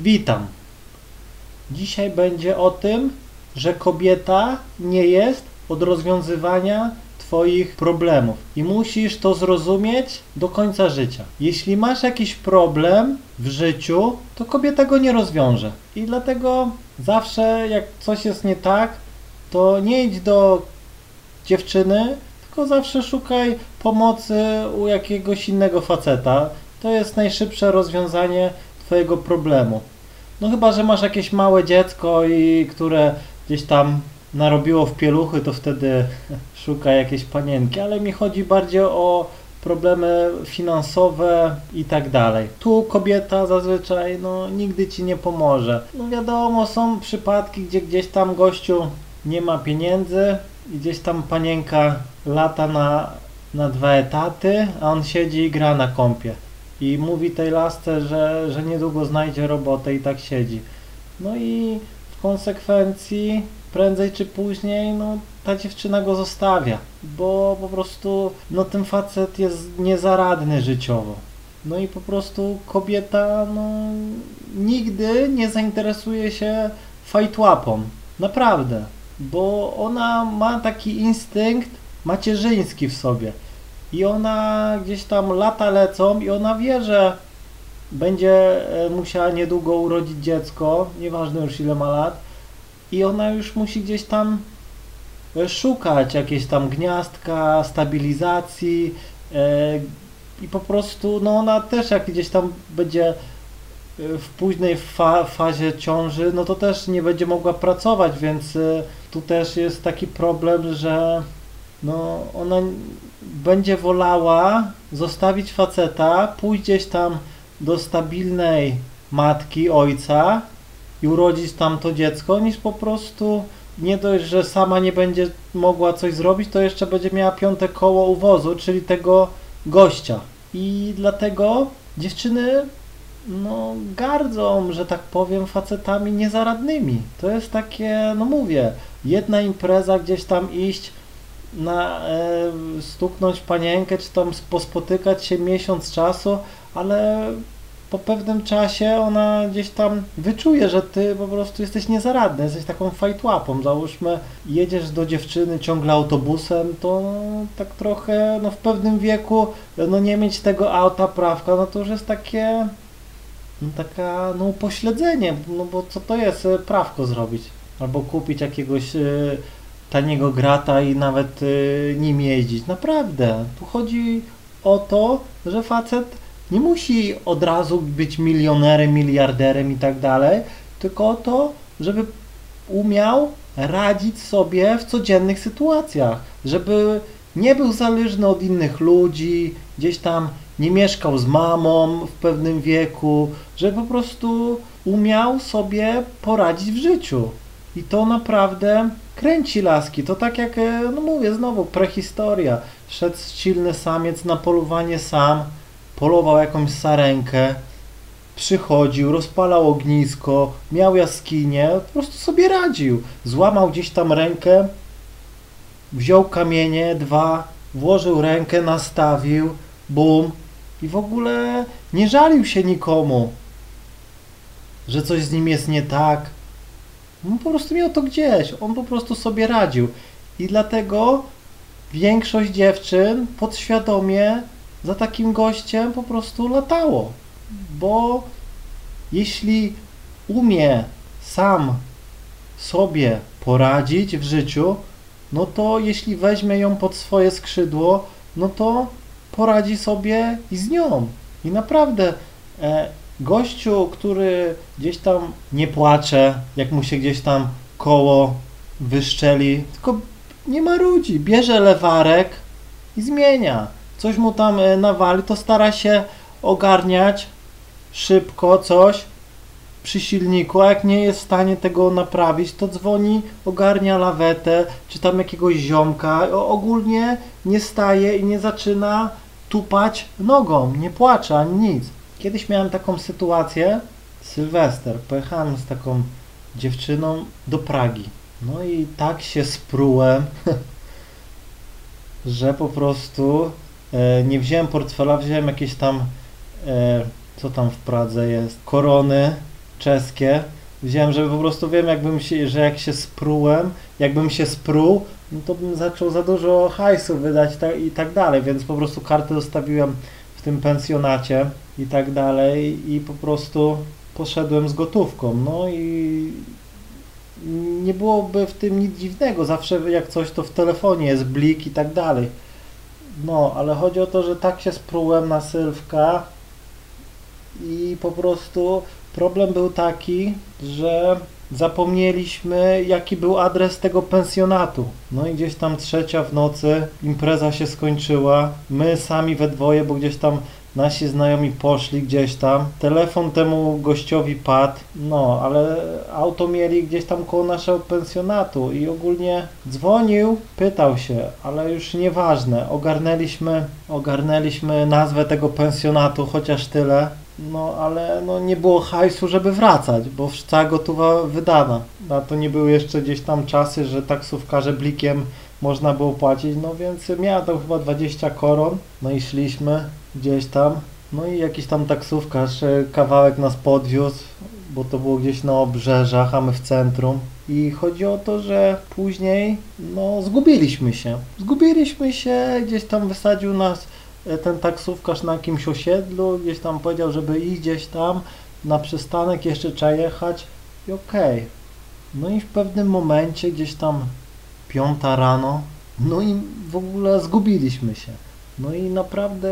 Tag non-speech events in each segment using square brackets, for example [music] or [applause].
Witam. Dzisiaj będzie o tym, że kobieta nie jest od rozwiązywania Twoich problemów i musisz to zrozumieć do końca życia. Jeśli masz jakiś problem w życiu, to kobieta go nie rozwiąże. I dlatego zawsze, jak coś jest nie tak, to nie idź do dziewczyny, tylko zawsze szukaj pomocy u jakiegoś innego faceta. To jest najszybsze rozwiązanie Twojego problemu. No chyba, że masz jakieś małe dziecko i które gdzieś tam narobiło w pieluchy, to wtedy [laughs] szuka jakiejś panienki, ale mi chodzi bardziej o problemy finansowe i tak dalej. Tu kobieta zazwyczaj no, nigdy ci nie pomoże. No wiadomo, są przypadki, gdzie gdzieś tam gościu nie ma pieniędzy i gdzieś tam panienka lata na, na dwa etaty, a on siedzi i gra na kąpie. I mówi tej lasce, że, że niedługo znajdzie robotę i tak siedzi. No i w konsekwencji prędzej czy później no, ta dziewczyna go zostawia, bo po prostu no, ten facet jest niezaradny życiowo. No i po prostu kobieta no, nigdy nie zainteresuje się fajtłapą. Naprawdę. Bo ona ma taki instynkt macierzyński w sobie. I ona gdzieś tam lata lecą i ona wie, że będzie e, musiała niedługo urodzić dziecko, nieważne już ile ma lat, i ona już musi gdzieś tam e, szukać jakieś tam gniazdka, stabilizacji e, i po prostu, no ona też jak gdzieś tam będzie w późnej fa fazie ciąży, no to też nie będzie mogła pracować, więc tu też jest taki problem, że no ona będzie wolała zostawić faceta, pójść gdzieś tam do stabilnej matki, ojca i urodzić tam to dziecko, niż po prostu nie dość, że sama nie będzie mogła coś zrobić, to jeszcze będzie miała piąte koło uwozu, czyli tego gościa. I dlatego dziewczyny no gardzą, że tak powiem, facetami niezaradnymi. To jest takie, no mówię, jedna impreza gdzieś tam iść, na e, stuknąć panienkę, czy tam pospotykać się miesiąc czasu, ale po pewnym czasie ona gdzieś tam wyczuje, że ty po prostu jesteś niezaradny, jesteś taką fajtłapą. Załóżmy, jedziesz do dziewczyny ciągle autobusem, to tak trochę, no w pewnym wieku, no nie mieć tego auta, prawka, no to już jest takie, no taka, no upośledzenie, no bo co to jest e, prawko zrobić? Albo kupić jakiegoś y, taniego grata i nawet y, nim jeździć. Naprawdę, tu chodzi o to, że facet nie musi od razu być milionerem, miliarderem i tak dalej, tylko o to, żeby umiał radzić sobie w codziennych sytuacjach, żeby nie był zależny od innych ludzi, gdzieś tam nie mieszkał z mamą w pewnym wieku, żeby po prostu umiał sobie poradzić w życiu. I to naprawdę kręci laski. To tak jak, e, no mówię znowu, prehistoria. Szedł silny samiec na polowanie sam, polował jakąś sarenkę, przychodził, rozpalał ognisko, miał jaskinię, po prostu sobie radził. Złamał gdzieś tam rękę, wziął kamienie, dwa, włożył rękę, nastawił, bum i w ogóle nie żalił się nikomu, że coś z nim jest nie tak. On po prostu miał to gdzieś, on po prostu sobie radził. I dlatego większość dziewczyn podświadomie za takim gościem po prostu latało. Bo jeśli umie sam sobie poradzić w życiu, no to jeśli weźmie ją pod swoje skrzydło, no to poradzi sobie i z nią. I naprawdę e, gościu, który gdzieś tam nie płacze, jak mu się gdzieś tam koło wyszczeli, tylko nie ma ludzi, bierze lewarek i zmienia. Coś mu tam e, nawali, to stara się ogarniać szybko coś przy silniku, a jak nie jest w stanie tego naprawić, to dzwoni, ogarnia lawetę, czy tam jakiegoś ziomka, ogólnie nie staje i nie zaczyna tupać nogą, nie płacze ani nic. Kiedyś miałem taką sytuację, Sylwester, pojechałem z taką dziewczyną do Pragi. No i tak się sprułem, [laughs] że po prostu E, nie wziąłem portfela, wziąłem jakieś tam, e, co tam w Pradze jest, korony, czeskie. Wziąłem, żeby po prostu wiem, jakbym się, że jak się sprułem, jakbym się spruł, no to bym zaczął za dużo hajsu wydać ta, i tak dalej, więc po prostu kartę zostawiłem w tym pensjonacie i tak dalej i po prostu poszedłem z gotówką. No i nie byłoby w tym nic dziwnego, zawsze jak coś to w telefonie jest blik i tak dalej. No, ale chodzi o to, że tak się sprułem na Sylwka i po prostu problem był taki, że zapomnieliśmy jaki był adres tego pensjonatu. No i gdzieś tam trzecia w nocy impreza się skończyła. My sami we dwoje, bo gdzieś tam nasi znajomi poszli gdzieś tam. Telefon temu gościowi padł, no ale auto mieli gdzieś tam koło naszego pensjonatu i ogólnie dzwonił, pytał się, ale już nieważne. Ogarnęliśmy, ogarnęliśmy nazwę tego pensjonatu, chociaż tyle. No, ale no, nie było hajsu, żeby wracać, bo cała gotowa wydana. A to nie były jeszcze gdzieś tam czasy, że taksówkarze blikiem można było płacić, no więc miałem tam chyba 20 koron, no i szliśmy gdzieś tam, no i jakiś tam taksówkarz e, kawałek nas podwiózł, bo to było gdzieś na obrzeżach, a my w centrum. I chodzi o to, że później, no, zgubiliśmy się. Zgubiliśmy się, gdzieś tam wysadził nas ten taksówkarz na jakimś osiedlu, gdzieś tam powiedział, żeby iść gdzieś tam na przystanek, jeszcze trzeba jechać i okej. Okay. No i w pewnym momencie, gdzieś tam piąta rano, no i w ogóle zgubiliśmy się. No i naprawdę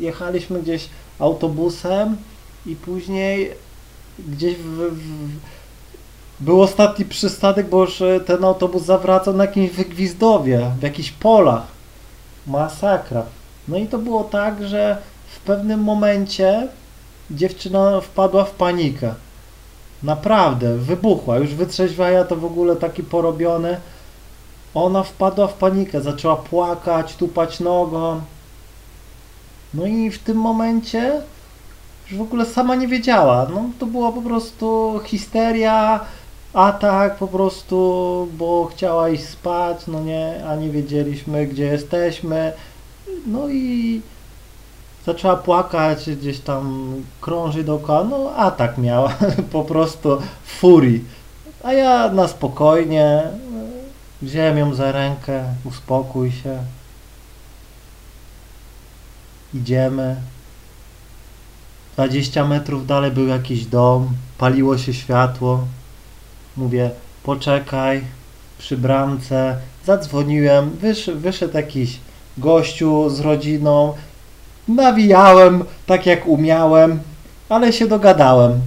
jechaliśmy gdzieś autobusem i później gdzieś w, w, był ostatni przystanek, bo już ten autobus zawracał na jakimś wygwizdowie, w jakichś polach. Masakra. No i to było tak, że w pewnym momencie dziewczyna wpadła w panikę. Naprawdę, wybuchła. Już wytrzeźwiała to w ogóle taki porobiony ona wpadła w panikę, zaczęła płakać, tupać nogą. No i w tym momencie już w ogóle sama nie wiedziała. No to była po prostu histeria, atak po prostu, bo chciała iść spać, no nie, a nie wiedzieliśmy gdzie jesteśmy. No i zaczęła płakać, gdzieś tam krąży dookoła, no atak miała, [laughs] po prostu furii. A ja na spokojnie, Wziąłem ją za rękę, uspokój się. Idziemy. 20 metrów dalej był jakiś dom, paliło się światło. Mówię, poczekaj, przy bramce. Zadzwoniłem, wysz, wyszedł jakiś gościu z rodziną. Nawijałem tak jak umiałem, ale się dogadałem.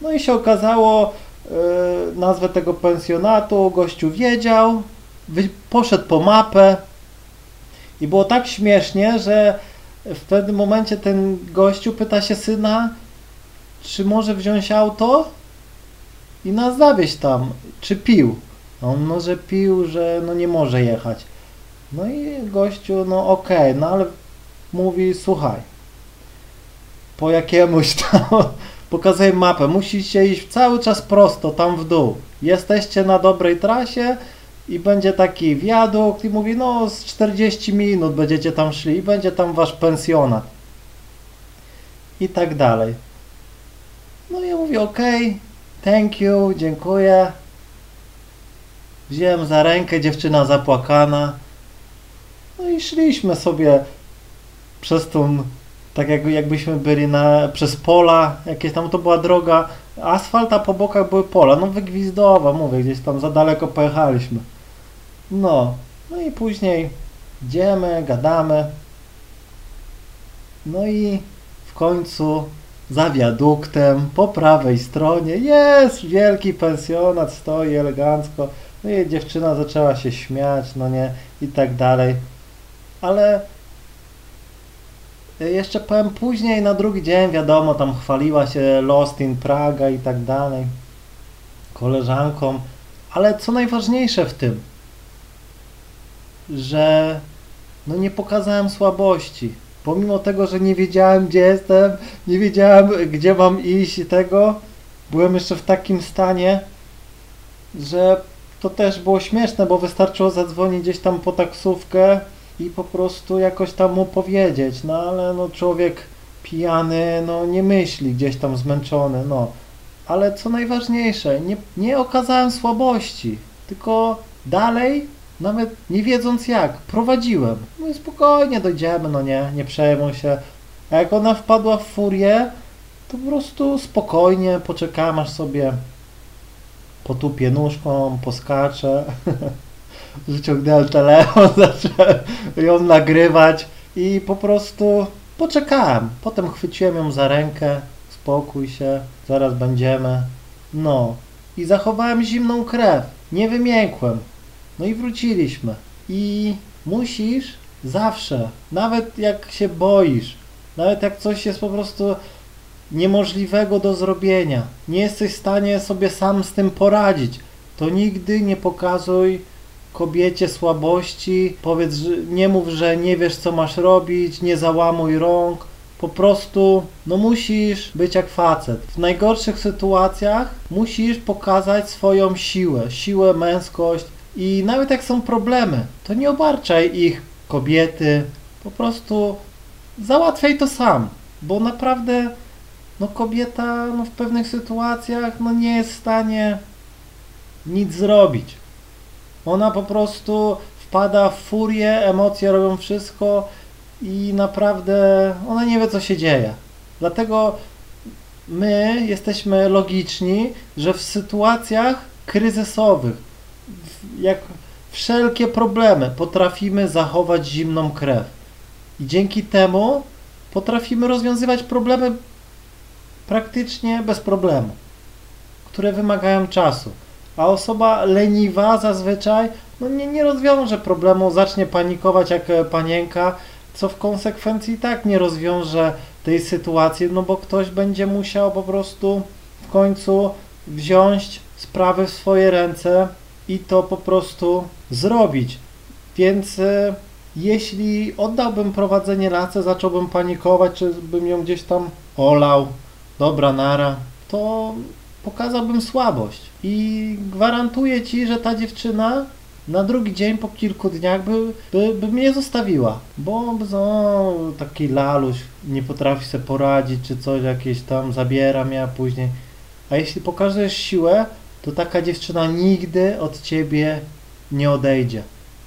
No i się okazało, yy, nazwę tego pensjonatu, gościu wiedział, poszedł po mapę i było tak śmiesznie, że w pewnym momencie ten gościu pyta się syna, czy może wziąć auto i nas zawieźć tam, czy pił. On no, że pił, że no nie może jechać. No i gościu, no okej, okay, no ale mówi, słuchaj, po jakiemuś tam [laughs] Pokazuję mapę. Musicie iść cały czas prosto, tam w dół. Jesteście na dobrej trasie i będzie taki wiadukt i mówi, no z 40 minut będziecie tam szli i będzie tam wasz pensjonat. I tak dalej. No i ja mówię, ok, thank you, dziękuję. Wziąłem za rękę, dziewczyna zapłakana. No i szliśmy sobie przez tą tak jak, jakbyśmy byli na, przez pola, jakieś tam to była droga, asfalt, po bokach były pola, no wygwizdowa, mówię, gdzieś tam za daleko pojechaliśmy. No, no i później idziemy, gadamy, no i w końcu za wiaduktem, po prawej stronie jest wielki pensjonat, stoi elegancko, no i dziewczyna zaczęła się śmiać, no nie, i tak dalej, ale jeszcze powiem później, na drugi dzień, wiadomo, tam chwaliła się Lost in Praga i tak dalej, koleżankom, ale co najważniejsze w tym, że no nie pokazałem słabości. Pomimo tego, że nie wiedziałem gdzie jestem, nie wiedziałem gdzie mam iść i tego, byłem jeszcze w takim stanie, że to też było śmieszne, bo wystarczyło zadzwonić gdzieś tam po taksówkę, i po prostu jakoś tam mu powiedzieć, no ale no człowiek pijany, no nie myśli, gdzieś tam zmęczony, no. ale co najważniejsze, nie, nie okazałem słabości, tylko dalej, nawet nie wiedząc jak, prowadziłem. No i spokojnie dojdziemy, no nie, nie przejmuj się. A jak ona wpadła w furię, to po prostu spokojnie poczekałem aż sobie potupię nóżką, poskaczę. [laughs] Wyciągnąłem telefon, [laughs] zacząłem ją nagrywać i po prostu poczekałem. Potem chwyciłem ją za rękę, spokój się, zaraz będziemy. No i zachowałem zimną krew, nie wymiękłem. No i wróciliśmy. I musisz zawsze, nawet jak się boisz, nawet jak coś jest po prostu niemożliwego do zrobienia, nie jesteś w stanie sobie sam z tym poradzić, to nigdy nie pokazuj kobiecie słabości, powiedz, nie mów, że nie wiesz co masz robić, nie załamuj rąk, po prostu no musisz być jak facet. W najgorszych sytuacjach musisz pokazać swoją siłę, siłę, męskość i nawet jak są problemy, to nie obarczaj ich kobiety, po prostu załatwiaj to sam, bo naprawdę no kobieta no w pewnych sytuacjach no nie jest w stanie nic zrobić. Ona po prostu wpada w furię, emocje robią wszystko i naprawdę ona nie wie co się dzieje. Dlatego my jesteśmy logiczni, że w sytuacjach kryzysowych, jak wszelkie problemy, potrafimy zachować zimną krew. I dzięki temu potrafimy rozwiązywać problemy praktycznie bez problemu, które wymagają czasu. A osoba leniwa zazwyczaj no nie, nie rozwiąże problemu, zacznie panikować jak panienka, co w konsekwencji tak nie rozwiąże tej sytuacji, no bo ktoś będzie musiał po prostu w końcu wziąć sprawy w swoje ręce i to po prostu zrobić. Więc e, jeśli oddałbym prowadzenie lasce, zacząłbym panikować, czy bym ją gdzieś tam olał, dobra nara, to pokazałbym słabość. I gwarantuję Ci, że ta dziewczyna na drugi dzień, po kilku dniach by, by, by mnie zostawiła, bo no, taki laluś nie potrafi sobie poradzić, czy coś jakieś tam zabiera mnie, a później. A jeśli pokażesz siłę, to taka dziewczyna nigdy od ciebie nie odejdzie.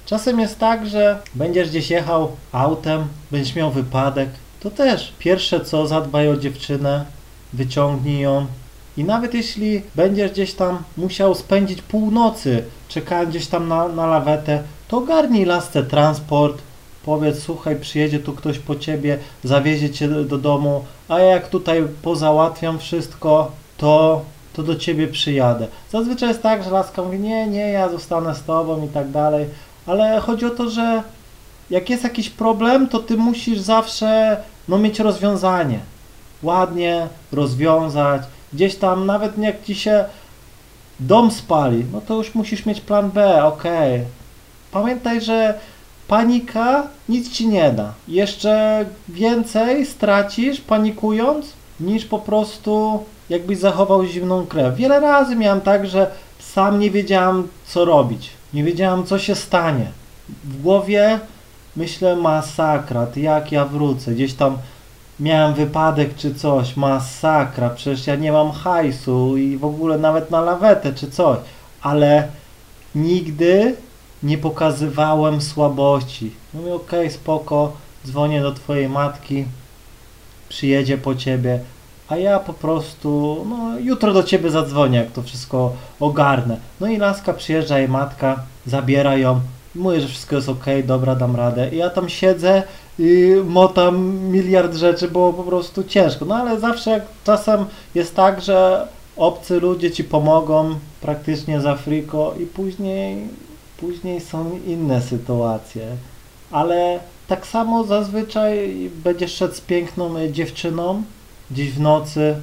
Czasem jest tak, że będziesz gdzieś jechał autem, będziesz miał wypadek, to też pierwsze co zadbaj o dziewczynę, wyciągnij ją, i nawet jeśli będziesz gdzieś tam musiał spędzić północy, czekając gdzieś tam na, na lawetę, to ogarnij lasce transport, powiedz, słuchaj, przyjedzie tu ktoś po ciebie, zawiezie cię do domu, a jak tutaj pozałatwiam wszystko, to, to do ciebie przyjadę. Zazwyczaj jest tak, że laska mówi, nie, nie, ja zostanę z tobą i tak dalej, ale chodzi o to, że jak jest jakiś problem, to ty musisz zawsze no, mieć rozwiązanie. Ładnie rozwiązać, gdzieś tam, nawet jak ci się dom spali, no to już musisz mieć plan B, ok. Pamiętaj, że panika nic ci nie da. Jeszcze więcej stracisz panikując, niż po prostu jakbyś zachował zimną krew. Wiele razy miałem tak, że sam nie wiedziałem co robić. Nie wiedziałem co się stanie. W głowie myślę masakra, jak ja wrócę. Gdzieś tam miałem wypadek czy coś, masakra, przecież ja nie mam hajsu i w ogóle nawet na lawetę czy coś, ale nigdy nie pokazywałem słabości. Mówię, okej, okay, spoko, dzwonię do twojej matki, przyjedzie po ciebie, a ja po prostu, no jutro do ciebie zadzwonię, jak to wszystko ogarnę. No i laska przyjeżdża jej matka, zabiera ją, mówię, że wszystko jest ok, dobra, dam radę. I ja tam siedzę i motam miliard rzeczy, było po prostu ciężko. No ale zawsze czasem jest tak, że obcy ludzie ci pomogą praktycznie za friko i później, później są inne sytuacje. Ale tak samo zazwyczaj będziesz szedł z piękną dziewczyną gdzieś w nocy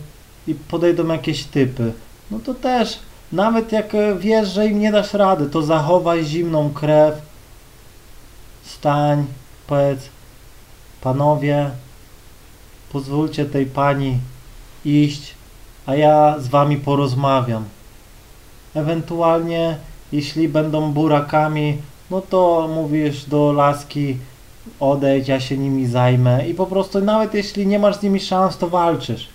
i podejdą jakieś typy. No to też, nawet jak wiesz, że im nie dasz rady, to zachowaj zimną krew, stań, powiedz, Panowie, pozwólcie tej pani iść, a ja z wami porozmawiam. Ewentualnie, jeśli będą burakami, no to mówisz do laski, odejdź, ja się nimi zajmę i po prostu nawet jeśli nie masz z nimi szans, to walczysz.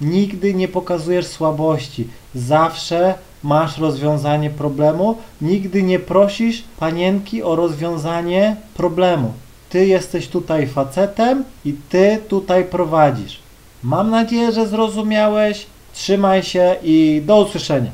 nigdy nie pokazujesz słabości. Zawsze masz rozwiązanie problemu, nigdy nie prosisz panienki o rozwiązanie problemu. Ty jesteś tutaj facetem i ty tutaj prowadzisz. Mam nadzieję, że zrozumiałeś. Trzymaj się i do usłyszenia.